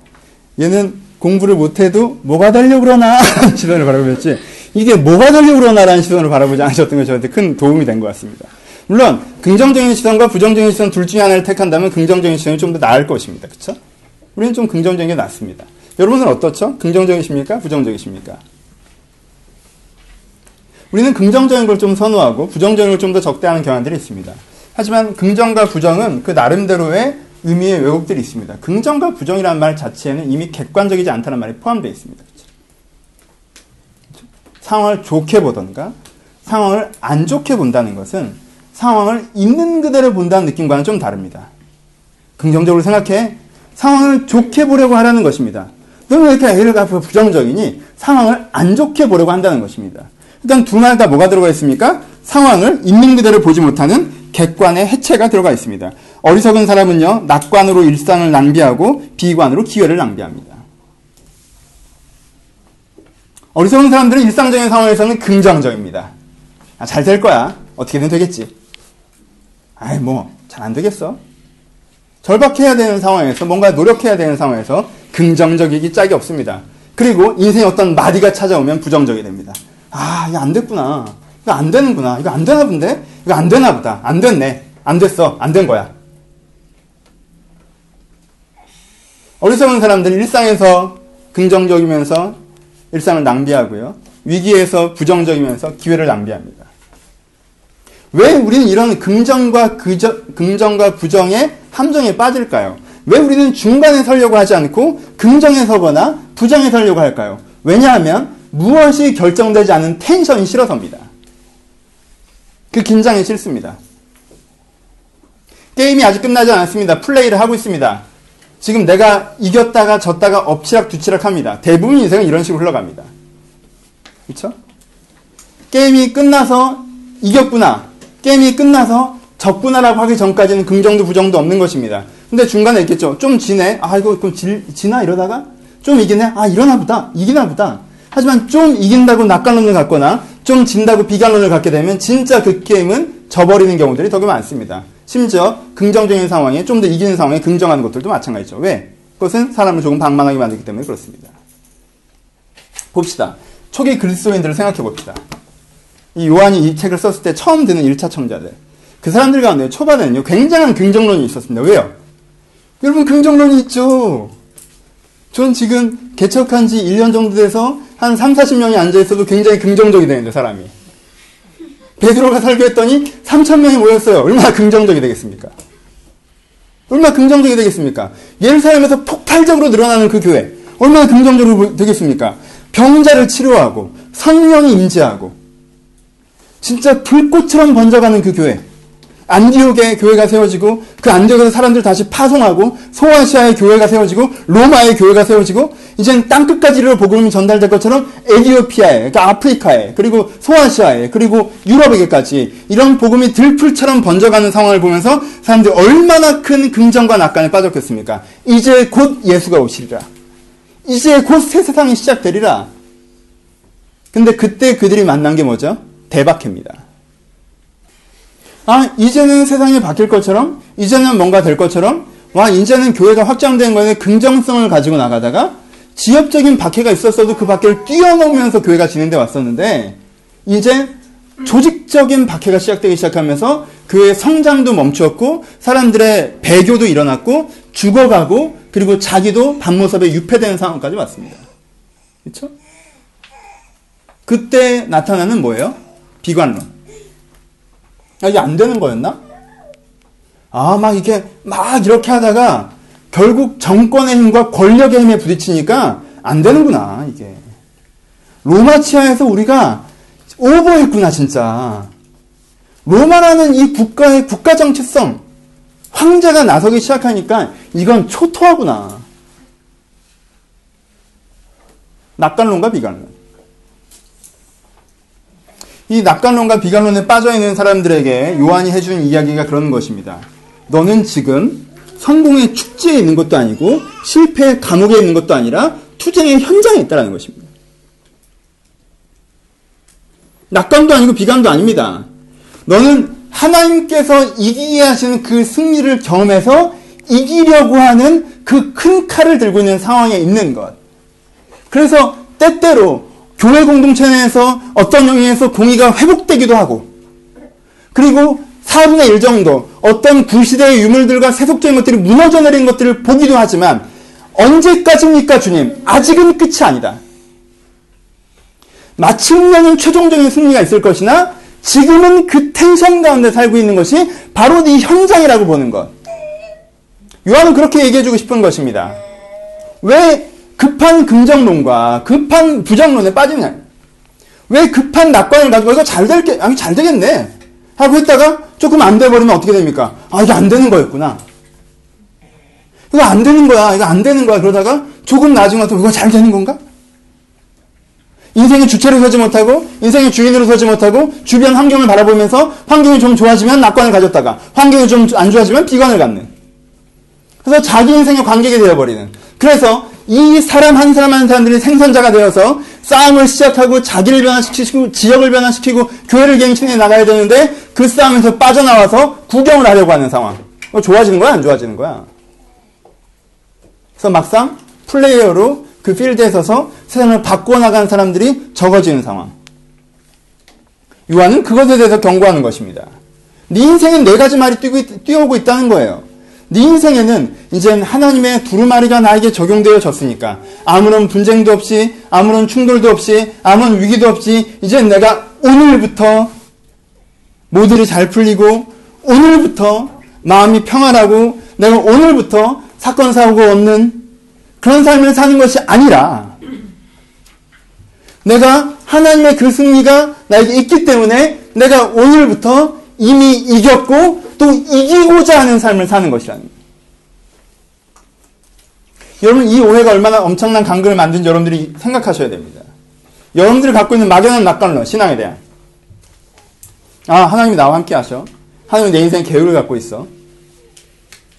얘는 공부를 못해도 뭐가 되려고 그러나 시선을 바라보셨지 이게 뭐가 되려고 그러나라는 시선을 바라보지 않으셨던 게 저한테 큰 도움이 된 것 같습니다. 물론 긍정적인 시선과 부정적인 시선 둘 중에 하나를 택한다면 긍정적인 시선이 좀 더 나을 것입니다. 그렇죠? 우리는 좀 긍정적인 게 낫습니다. 여러분은 어떻죠? 긍정적이십니까? 부정적이십니까? 우리는 긍정적인 걸 좀 선호하고 부정적인 걸 좀 더 적대하는 경향들이 있습니다. 하지만 긍정과 부정은 그 나름대로의 의미의 왜곡들이 있습니다. 긍정과 부정이라는 말 자체에는 이미 객관적이지 않다는 말이 포함되어 있습니다. 그렇죠? 상황을 좋게 보던가 상황을 안 좋게 본다는 것은 상황을 있는 그대로 본다는 느낌과는 좀 다릅니다. 긍정적으로 생각해 상황을 좋게 보려고 하라는 것입니다. 너는 왜 이렇게 애를 갚아 부정적이니? 상황을 안 좋게 보려고 한다는 것입니다. 일단 두 말 다 뭐가 들어가 있습니까? 상황을 있는 그대로 보지 못하는 객관의 해체가 들어가 있습니다. 어리석은 사람은요, 낙관으로 일상을 낭비하고 비관으로 기회를 낭비합니다. 어리석은 사람들은 일상적인 상황에서는 긍정적입니다. 아, 잘 될 거야. 어떻게든 되겠지. 아이, 뭐, 잘 안 되겠어. 절박해야 되는 상황에서, 뭔가 노력해야 되는 상황에서 긍정적이기 짝이 없습니다. 그리고 인생에 어떤 마디가 찾아오면 부정적이 됩니다. 아, 이거 안 됐구나. 이거 안 되는구나. 이거 안 되나 본데? 이거 안 되나 보다. 안 됐네. 안 됐어. 안 된 거야. 어리석은 사람들은 일상에서 긍정적이면서 일상을 낭비하고요. 위기에서 부정적이면서 기회를 낭비합니다. 왜 우리는 이런 긍정과 그저, 긍정과 부정의 함정에 빠질까요? 왜 우리는 중간에 서려고 하지 않고 긍정에 서거나 부정에 서려고 할까요? 왜냐하면 무엇이 결정되지 않은 텐션이 싫어서입니다. 그 긴장이 싫습니다. 게임이 아직 끝나지 않았습니다. 플레이를 하고 있습니다. 지금 내가 이겼다가 졌다가 엎치락 뒤치락 합니다. 대부분 인생은 이런 식으로 흘러갑니다. 그렇죠? 게임이 끝나서 이겼구나. 게임이 끝나서 졌구나라고 하기 전까지는 긍정도 부정도 없는 것입니다. 근데 중간에 있겠죠. 좀 지네. 아 이거 그럼 질, 지나 이러다가 좀 이기네. 아 이러나 보다. 이기나 보다. 하지만 좀 이긴다고 낙관론을 갖거나 좀 진다고 비관론을 갖게 되면 진짜 그 게임은 져버리는 경우들이 더 많습니다. 심지어 긍정적인 상황에 좀 더 이기는 상황에 긍정하는 것들도 마찬가지죠. 왜? 그것은 사람을 조금 방만하게 만들기 때문에 그렇습니다. 봅시다. 초기 그리스도인들을 생각해 봅시다. 이 요한이 이 책을 썼을 때 처음 드는 1차 청자들. 그 사람들 가운데 초반에는요, 굉장한 긍정론이 있었습니다. 왜요? 여러분, 긍정론이 있죠. 전 지금 개척한 지 1년 정도 돼서 한 3, 40명이 앉아있어도 굉장히 긍정적이 되는데, 사람이. 베드로가 설교했더니 3천 명이 모였어요. 얼마나 긍정적이 되겠습니까? 얼마나 긍정적이 되겠습니까? 예루살렘에서 폭발적으로 늘어나는 그 교회 얼마나 긍정적으로 되겠습니까? 병자를 치료하고 성령이 임재하고 진짜 불꽃처럼 번져가는 그 교회 안디옥의 교회가 세워지고 그 안디옥에서 사람들 다시 파송하고 소아시아의 교회가 세워지고 로마의 교회가 세워지고 이젠 땅끝까지 이 복음이 전달될 것처럼 에디오피아에 그러니까 아프리카에 그리고 소아시아에 그리고 유럽에게까지 이런 복음이 들풀처럼 번져가는 상황을 보면서 사람들이 얼마나 큰 긍정과 낙관에 빠졌겠습니까? 이제 곧 예수가 오시리라. 이제 곧 새 세상이 시작되리라. 근데 그때 그들이 만난 게 뭐죠? 대박입니다. 아, 이제는 세상이 바뀔 것처럼, 이제는 뭔가 될 것처럼, 와, 이제는 교회가 확장된 거에 긍정성을 가지고 나가다가 지역적인 박해가 있었어도 그 박해를 뛰어넘으면서 교회가 진행돼 왔었는데 이제 조직적인 박해가 시작되기 시작하면서 교회의 성장도 멈추었고 사람들의 배교도 일어났고 죽어가고 그리고 자기도 반모섭에 유폐되는 상황까지 왔습니다. 그렇죠? 그때 나타나는 뭐예요? 비관론. 아, 이게 안 되는 거였나? 아, 막 이렇게 막 이렇게 하다가 결국 정권의 힘과 권력의 힘에 부딪히니까 안 되는구나, 이게. 로마 치하에서 우리가 오버했구나, 진짜. 로마라는 이 국가의 국가 정체성, 황제가 나서기 시작하니까 이건 초토하구나. 낙관론과 비관론. 이 낙관론과 비관론에 빠져 있는 사람들에게 요한이 해준 이야기가 그런 것입니다. 너는 지금 성공의 축제에 있는 것도 아니고 실패의 감옥에 있는 것도 아니라 투쟁의 현장에 있다는 것입니다. 낙관도 아니고 비관도 아닙니다. 너는 하나님께서 이기게 하시는 그 승리를 경험해서 이기려고 하는 그 큰 칼을 들고 있는 상황에 있는 것. 그래서 때때로 교회 공동체 내에서 어떤 영역에서 공의가 회복되기도 하고, 그리고 4분의 1 정도 어떤 구시대의 유물들과 세속적인 것들이 무너져 내린 것들을 보기도 하지만, 언제까지입니까, 주님? 아직은 끝이 아니다. 마침내는 최종적인 승리가 있을 것이나, 지금은 그 텐션 가운데 살고 있는 것이 바로 이 현장이라고 보는 것. 요한은 그렇게 얘기해주고 싶은 것입니다. 왜 급한 긍정론과 급한 부정론에 빠지냐? 왜 급한 낙관을 가지고 이거 잘 될 게, 아니 잘 되겠네 하고 했다가 조금 안 돼버리면 어떻게 됩니까? 아 이게 안 되는 거였구나. 이거 안 되는 거야. 이거 안 되는 거야. 그러다가 조금 나중에 와서 이거 잘 되는 건가? 인생의 주체로 서지 못하고 인생의 주인으로 서지 못하고 주변 환경을 바라보면서 환경이 좀 좋아지면 낙관을 가졌다가 환경이 좀 안 좋아지면 비관을 갖는 그래서 자기 인생의 관객이 되어버리는 그래서 이 사람 한 사람 한 사람들이 생선자가 되어서 싸움을 시작하고 자기를 변화시키고 지역을 변화시키고 교회를 갱신해 나가야 되는데 그 싸움에서 빠져나와서 구경을 하려고 하는 상황 좋아지는 거야 안 좋아지는 거야 그래서 막상 플레이어로 그 필드에 서서 세상을 바꿔나간 사람들이 적어지는 상황. 요한은 그것에 대해서 경고하는 것입니다. 네 인생엔 네 가지 말이 뛰어오고 있다는 거예요. 네 인생에는 이젠 하나님의 두루마리가 나에게 적용되어졌으니까 아무런 분쟁도 없이 아무런 충돌도 없이 아무런 위기도 없이 이젠 내가 오늘부터 모두를 잘 풀리고 오늘부터 마음이 평안하고 내가 오늘부터 사건 사고 없는 그런 삶을 사는 것이 아니라 내가 하나님의 그 승리가 나에게 있기 때문에 내가 오늘부터 이미 이겼고 또 이기고자 하는 삶을 사는 것이라는. 여러분 이 오해가 얼마나 엄청난 간극을 만든지 여러분들이 생각하셔야 됩니다. 여러분들이 갖고 있는 막연한 낙관론 신앙에 대한 아 하나님이 나와 함께 하셔 하나님이 내 인생 계획을 갖고 있어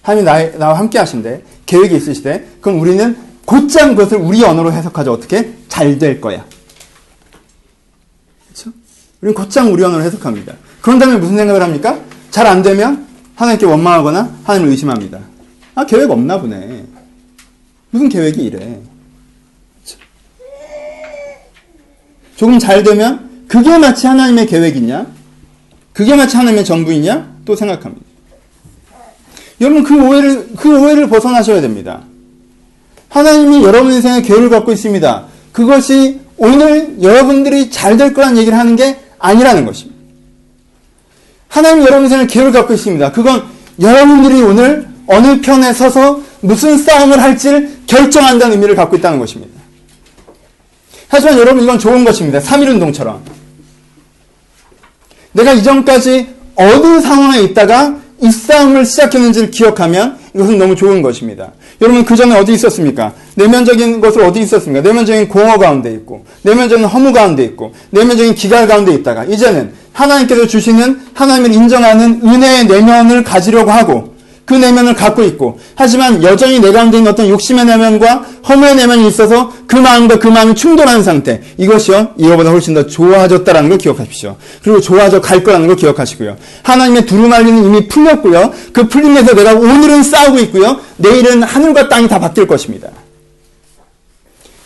하나님이 나, 나와 함께 하신대 계획이 있으시대. 그럼 우리는 곧장 그것을 우리 언어로 해석하죠. 어떻게? 잘 될 거야. 그렇죠? 우리는 곧장 우리 언어로 해석합니다. 그런 다음에 무슨 생각을 합니까? 잘 안 되면 하나님께 원망하거나 하나님을 의심합니다. 아, 계획 없나 보네. 무슨 계획이 이래. 조금 잘 되면 그게 마치 하나님의 계획이냐? 그게 마치 하나님의 전부이냐? 또 생각합니다. 여러분 그 오해를 그 오해를 벗어나셔야 됩니다. 하나님이 여러분 인생에 계획을 갖고 있습니다. 그것이 오늘 여러분들이 잘 될 거란 얘기를 하는 게 아니라는 것입니다. 하나님 여러분 인생에 계획을 갖고 있습니다. 그건 여러분들이 오늘 어느 편에 서서 무슨 싸움을 할지를 결정한다는 의미를 갖고 있다는 것입니다. 하지만 여러분 이건 좋은 것입니다. 3.1운동처럼. 내가 이전까지 어느 상황에 있다가 이 싸움을 시작했는지를 기억하면 이것은 너무 좋은 것입니다. 여러분 그 전에 어디 있었습니까? 내면적인 것을 어디 있었습니까? 내면적인 공허 가운데 있고 내면적인 허무 가운데 있고 내면적인 기갈 가운데 있다가 이제는 하나님께서 주시는 하나님을 인정하는 은혜의 내면을 가지려고 하고 그 내면을 갖고 있고 하지만 여전히 내 가운데 어떤 욕심의 내면과 허무의 내면이 있어서 그 마음과 그 마음이 충돌하는 상태 이것이요 이거보다 훨씬 더 좋아졌다라는 걸 기억하십시오. 그리고 좋아져 갈 거라는 걸 기억하시고요. 하나님의 두루마리는 이미 풀렸고요. 그 풀림에서 내가 오늘은 싸우고 있고요. 내일은 하늘과 땅이 다 바뀔 것입니다.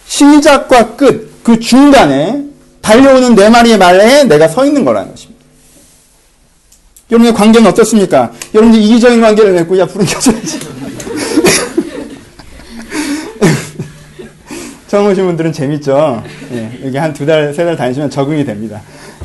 시작과 끝 그 중간에 달려오는 네 마리의 말에 내가 서 있는 거라는 것입니다. 여러분의 관계는 어떻습니까? 여러분들 이기적인 관계를 맺고 야 불은 켜줘야지. 처음 오신 분들은 재밌죠. 예, 여기 한 두 달, 세 달 다니시면 적응이 됩니다.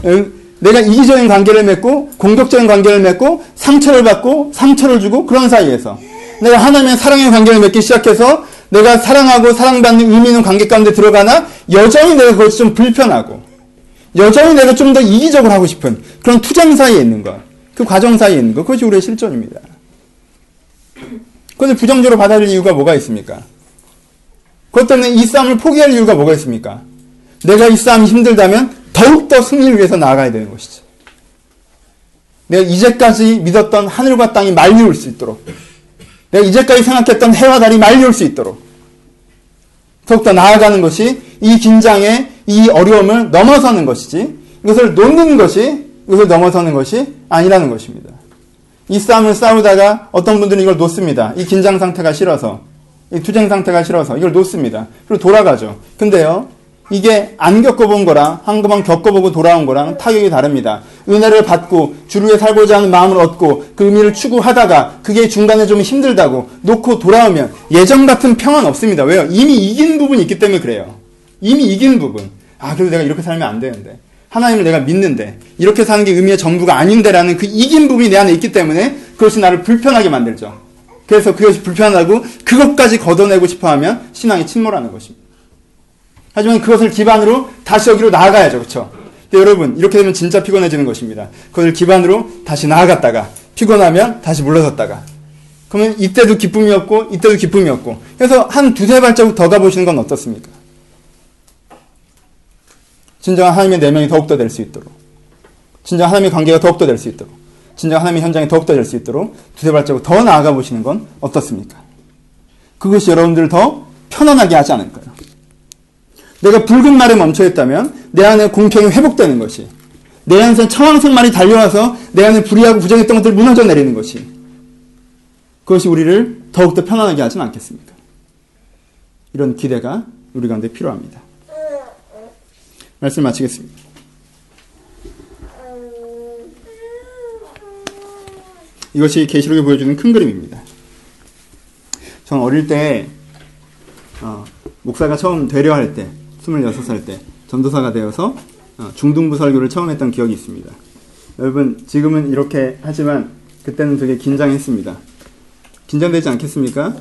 음, 내가 이기적인 관계를 맺고 공격적인 관계를 맺고 상처를 받고 상처를 주고 그런 사이에서 내가 하나님의 사랑의 관계를 맺기 시작해서 내가 사랑하고 사랑받는 의미 있는 관계 가운데 들어가나 여전히 내가 그것이 좀 불편하고 여전히 내가 좀 더 이기적으로 하고 싶은 그런 투쟁 사이에 있는 것. 그 과정 사이에 있는 것. 그것이 우리의 실존입니다. 그것을 부정적으로 받아들일 이유가 뭐가 있습니까? 그것 때문에 이 싸움을 포기할 이유가 뭐가 있습니까? 내가 이 싸움이 힘들다면 더욱더 승리를 위해서 나아가야 되는 것이죠. 내가 이제까지 믿었던 하늘과 땅이 말리울 수 있도록 내가 이제까지 생각했던 해와 달이 말리울 수 있도록 더욱더 나아가는 것이 이 긴장에 이 어려움을 넘어서는 것이지 이것을 놓는 것이 이것을 넘어서는 것이 아니라는 것입니다. 이 싸움을 싸우다가 어떤 분들은 이걸 놓습니다. 이 긴장 상태가 싫어서 이 투쟁 상태가 싫어서 이걸 놓습니다. 그리고 돌아가죠. 근데요. 이게 안 겪어본 거랑 한번 겪어보고 돌아온 거랑 타격이 다릅니다. 은혜를 받고 주를 위해 살고자 하는 마음을 얻고 그 의미를 추구하다가 그게 중간에 좀 힘들다고 놓고 돌아오면 예전 같은 평안 없습니다. 왜요? 이미 이긴 부분이 있기 때문에 그래요. 이미 이긴 부분. 아, 그래도 내가 이렇게 살면 안 되는데. 하나님을 내가 믿는데. 이렇게 사는 게 의미의 전부가 아닌데라는 그 이긴 부분이 내 안에 있기 때문에 그것이 나를 불편하게 만들죠. 그래서 그것이 불편하고 그것까지 걷어내고 싶어 하면 신앙이 침몰하는 것입니다. 하지만 그것을 기반으로 다시 여기로 나아가야죠. 그렇죠? 근데 여러분, 이렇게 되면 진짜 피곤해지는 것입니다. 그것을 기반으로 다시 나아갔다가 피곤하면 다시 물러섰다가 그러면 이때도 기쁨이 없고 이때도 기쁨이 없고 그래서 한 두세 발자국 더 가보시는 건 어떻습니까? 진정한 하나님의 내면이 더욱더 될 수 있도록 진정 하나님의 관계가 더욱더 될 수 있도록 진정 하나님의 현장이 더욱더 될 수 있도록 두세 발자국 더 나아가 보시는 건 어떻습니까? 그것이 여러분들을 더 편안하게 하지 않을까요? 내가 붉은 말에 멈춰있다면 내 안에 공평이 회복되는 것이 내 안에 청황색 말이 달려와서 내 안에 불의하고 부정했던 것들을 무너져 내리는 것이 그것이 우리를 더욱더 편안하게 하진 않겠습니까? 이런 기대가 우리 가운데 필요합니다. 말씀 마치겠습니다. 이것이 계시록이 보여주는 큰 그림입니다. 전 어릴 때 어, 목사가 처음 되려 할 때 26살 때 전도사가 되어서 어, 중등부 설교를 처음 했던 기억이 있습니다. 여러분 지금은 이렇게 하지만 그때는 되게 긴장했습니다. 긴장되지 않겠습니까?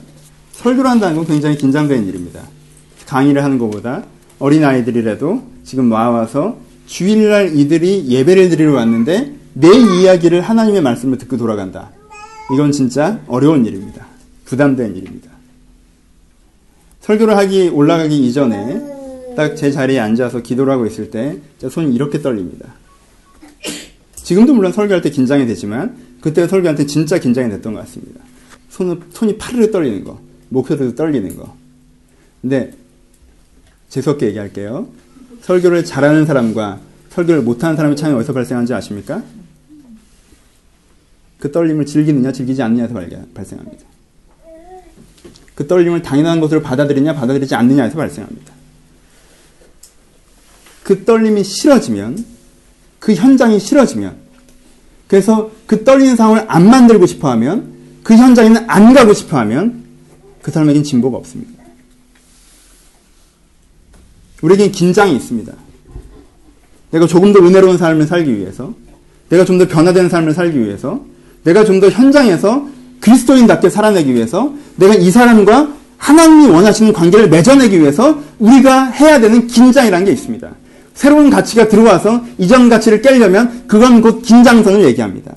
설교를 한다는 건 굉장히 긴장되는 일입니다. 강의를 하는 것보다 어린아이들이라도 지금 와와서 주일날 이들이 예배를 드리러 왔는데 내 이야기를 하나님의 말씀을 듣고 돌아간다. 이건 진짜 어려운 일입니다. 부담된 일입니다. 설교를 하기 올라가기 이전에 딱 제 자리에 앉아서 기도를 하고 있을 때 손이 이렇게 떨립니다. 지금도 물론 설교할 때 긴장이 되지만 그때 설교할 때 진짜 긴장이 됐던 것 같습니다. 손, 손이 파르르 떨리는 거, 목소리도 떨리는 거. 근데 재수없게 얘기할게요. 설교를 잘하는 사람과 설교를 못하는 사람의 차이는 어디서 발생하는지 아십니까? 그 떨림을 즐기느냐 즐기지 않느냐에서 발생합니다. 그 떨림을 당연한 것으로 받아들이냐 받아들이지 않느냐에서 발생합니다. 그 떨림이 싫어지면 그 현장이 싫어지면 그래서 그 떨리는 상황을 안 만들고 싶어 하면 그 현장에는 안 가고 싶어 하면 그 사람에겐 진보가 없습니다. 우리에겐 긴장이 있습니다. 내가 조금 더 은혜로운 삶을 살기 위해서, 내가 좀 더 변화된 삶을 살기 위해서, 내가 좀 더 현장에서 그리스도인답게 살아내기 위해서, 내가 이 사람과 하나님이 원하시는 관계를 맺어내기 위해서 우리가 해야 되는 긴장이라는 게 있습니다. 새로운 가치가 들어와서 이전 가치를 깨려면 그건 곧 긴장선을 얘기합니다.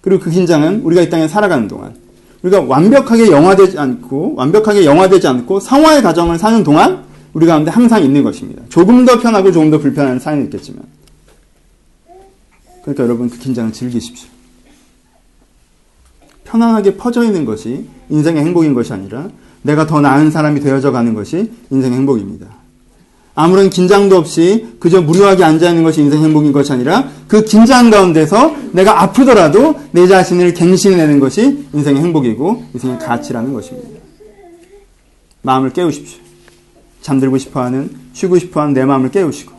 그리고 그 긴장은 우리가 이 땅에 살아가는 동안 우리가 완벽하게 영화되지 않고 완벽하게 영화되지 않고 상화의 가정을 사는 동안 우리 가운데 항상 있는 것입니다. 조금 더 편하고 조금 더 불편한 사연이 있겠지만. 그러니까 여러분 그 긴장을 즐기십시오. 편안하게 퍼져 있는 것이 인생의 행복인 것이 아니라 내가 더 나은 사람이 되어져 가는 것이 인생의 행복입니다. 아무런 긴장도 없이 그저 무료하게 앉아 있는 것이 인생 행복인 것이 아니라 그 긴장 가운데서 내가 아프더라도 내 자신을 갱신해내는 것이 인생의 행복이고 인생의 가치라는 것입니다. 마음을 깨우십시오. 잠들고 싶어하는, 쉬고 싶어하는 내 마음을 깨우시고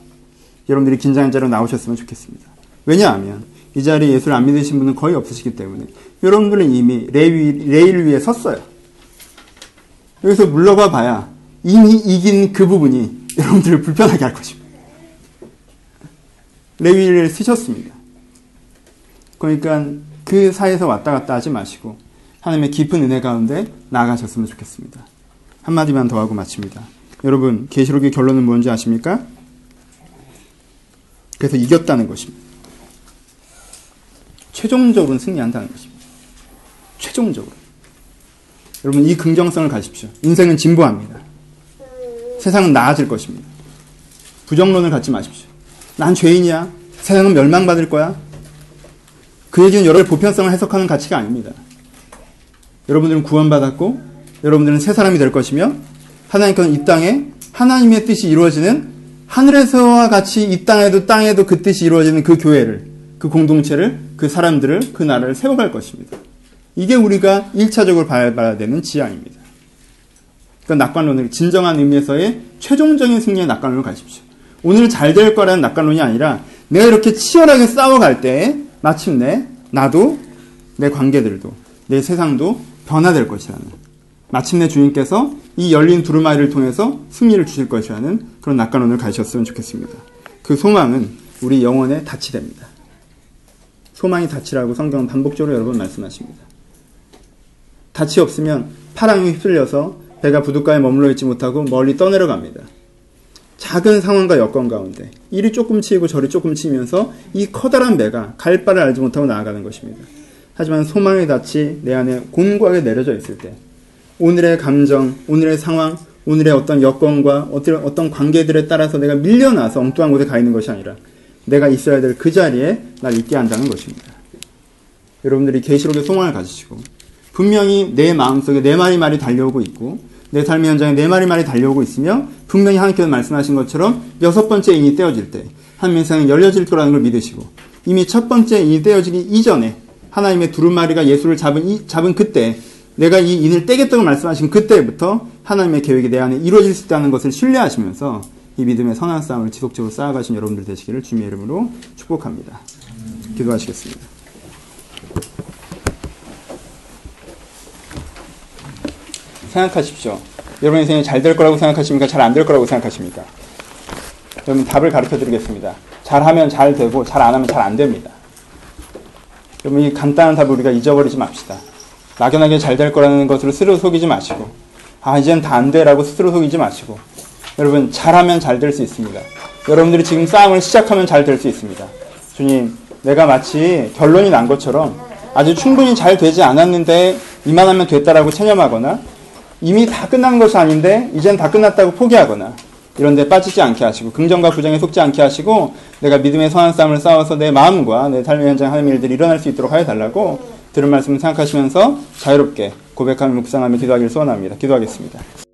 여러분들이 긴장한 자로 나오셨으면 좋겠습니다. 왜냐하면 이 자리에 예수를 안 믿으신 분은 거의 없으시기 때문에 여러분들은 이미 레일, 레일 위에 섰어요. 여기서 물러가 봐야 이미 이긴 그 부분이 여러분들을 불편하게 할 것입니다. 레일 위에 서셨습니다. 그러니까 그 사이에서 왔다 갔다 하지 마시고 하나님의 깊은 은혜 가운데 나아가셨으면 좋겠습니다. 한마디만 더 하고 마칩니다. 여러분 계시록의 결론은 뭔지 아십니까? 그래서 이겼다는 것입니다. 최종적으로 승리한다는 것입니다. 최종적으로. 여러분 이 긍정성을 가십시오. 인생은 진보합니다. 세상은 나아질 것입니다. 부정론을 갖지 마십시오. 난 죄인이야. 세상은 멸망받을 거야. 그 얘기는 여러분의 보편성을 해석하는 가치가 아닙니다. 여러분들은 구원받았고 여러분들은 새 사람이 될 것이며 하나님께서는 이 땅에 하나님의 뜻이 이루어지는 하늘에서와 같이 이 땅에도 땅에도 그 뜻이 이루어지는 그 교회를 그 공동체를 그 사람들을 그 나라를 세워갈 것입니다. 이게 우리가 1차적으로 봐야 되는 지향입니다. 그러니까 낙관론을 진정한 의미에서의 최종적인 승리의 낙관론을 가십시오. 오늘 잘 될 거라는 낙관론이 아니라 내가 이렇게 치열하게 싸워갈 때 마침내 나도 내 관계들도 내 세상도 변화될 것이라는 마침내 주님께서 이 열린 두루마리를 통해서 승리를 주실 것이라는 그런 낙관론을 가셨으면 좋겠습니다. 그 소망은 우리 영혼의 닻이 됩니다. 소망이 닻이라고 성경은 반복적으로 여러 번 말씀하십니다. 닻이 없으면 파랑이 휩쓸려서 배가 부둣가에 머물러 있지 못하고 멀리 떠내려 갑니다. 작은 상황과 여건 가운데 이리 조금 치이고 저리 조금 치면서 이 커다란 배가 갈 바를 알지 못하고 나아가는 것입니다. 하지만 소망의 닻이 내 안에 곤고하게 내려져 있을 때 오늘의 감정, 오늘의 상황, 오늘의 어떤 여건과 어떤 관계들에 따라서 내가 밀려나서 엉뚱한 곳에 가 있는 것이 아니라 내가 있어야 될 그 자리에 날 있게 한다는 것입니다. 여러분들이 계시록의 소망을 가지시고 분명히 내 마음속에 내 말이 말이 달려오고 있고 내 삶의 현장에 내 말이 말이 달려오고 있으며 분명히 하나님께서 말씀하신 것처럼 여섯 번째 인이 떼어질 때 세상이 열려질 거라는 걸 믿으시고 이미 첫 번째 인이 떼어지기 이전에 하나님의 두루마리가 예수를 잡은, 이, 잡은 그때 내가 이 인을 떼겠다고 말씀하신 그때부터 하나님의 계획이 내 안에 이루어질 수 있다는 것을 신뢰하시면서 이 믿음의 선한 싸움을 지속적으로 쌓아가신 여러분들 되시기를 주님의 이름으로 축복합니다. 기도하시겠습니다. 생각하십시오. 여러분 인생이 잘 될 거라고 생각하십니까? 잘 안 될 거라고 생각하십니까? 여러분 답을 가르쳐 드리겠습니다. 잘하면 잘 되고 잘 안 하면 잘 안 됩니다. 여러분 이 간단한 답을 우리가 잊어버리지 맙시다. 막연하게 잘 될 거라는 것으로 스스로 속이지 마시고 아 이젠 다 안 돼라고 스스로 속이지 마시고 여러분 잘하면 잘 될 수 있습니다. 여러분들이 지금 싸움을 시작하면 잘 될 수 있습니다. 주님 내가 마치 결론이 난 것처럼 아주 충분히 잘 되지 않았는데 이만하면 됐다라고 체념하거나 이미 다 끝난 것이 아닌데 이젠 다 끝났다고 포기하거나 이런 데 빠지지 않게 하시고 긍정과 부정에 속지 않게 하시고 내가 믿음의 선한 싸움을 싸워서 내 마음과 내 삶의 현장 하는 일들이 일어날 수 있도록 하여 달라고 들은 말씀을 생각하시면서 자유롭게 고백하며 묵상하며 기도하기를 소원합니다. 기도하겠습니다.